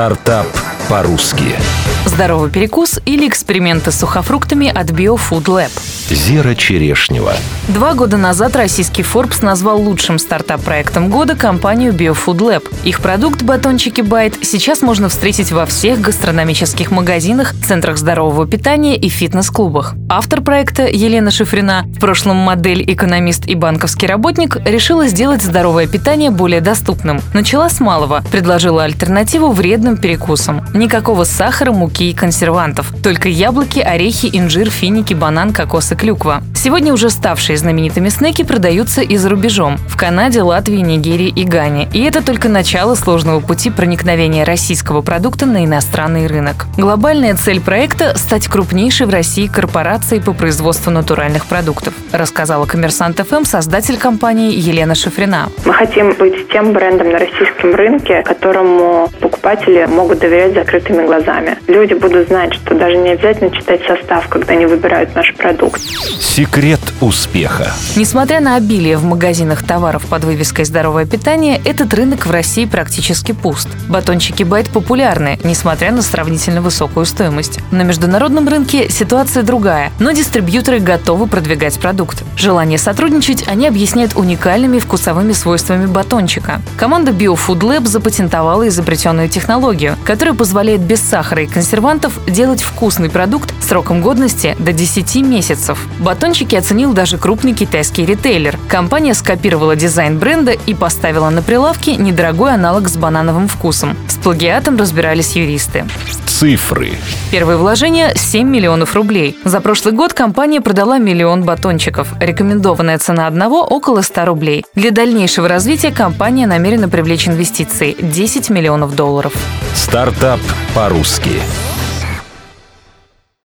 Стартап по-русски. Здоровый перекус или эксперименты с сухофруктами от BioFood Lab. Зера Черешнева. Два года назад российский Forbes назвал лучшим стартап-проектом года компанию BioFood Lab. Их продукт «Батончики Байт» сейчас можно встретить во всех гастрономических магазинах, центрах здорового питания и фитнес-клубах. Автор проекта Елена Шифрина, в прошлом модель, экономист и банковский работник, решила сделать здоровое питание более доступным. Начала с малого, предложила альтернативу вредным перекусам. Никакого сахара, муки и консервантов. Только яблоки, орехи, инжир, финики, банан, кокос и клюква. Сегодня уже ставшие знаменитыми снеки продаются и за рубежом – в Канаде, Латвии, Нигерии и Гане. И это только начало сложного пути проникновения российского продукта на иностранный рынок. Глобальная цель проекта – стать крупнейшей в России корпорацией по производству натуральных продуктов, рассказала «Коммерсант ФМ» создатель компании Елена Шифрина. Мы хотим быть тем брендом на российском рынке, которому покупатели могут доверять закрытыми глазами. Люди будут знать, что даже не обязательно читать состав, когда они выбирают наш продукт. Секрет успеха. Несмотря на обилие в магазинах товаров под вывеской «Здоровое питание», этот рынок в России практически пуст. Батончики Байт популярны, несмотря на сравнительно высокую стоимость. На международном рынке ситуация другая, но дистрибьюторы готовы продвигать продукт. Желание сотрудничать они объясняют уникальными вкусовыми свойствами батончика. Команда BioFood Lab запатентовала изобретенную технологию, которая позволяет без сахара и консервантов делать вкусный продукт сроком годности до 10 месяцев. Батончики оценил даже крупный китайский ритейлер. Компания скопировала дизайн бренда и поставила на прилавке недорогой аналог с банановым вкусом. С плагиатом разбирались юристы. Цифры. Первое вложение – 7 миллионов рублей. За прошлый год компания продала миллион батончиков. Рекомендованная цена одного – около 100 рублей. Для дальнейшего развития компания намерена привлечь инвестиции – 10 миллионов долларов. Стартап по-русски.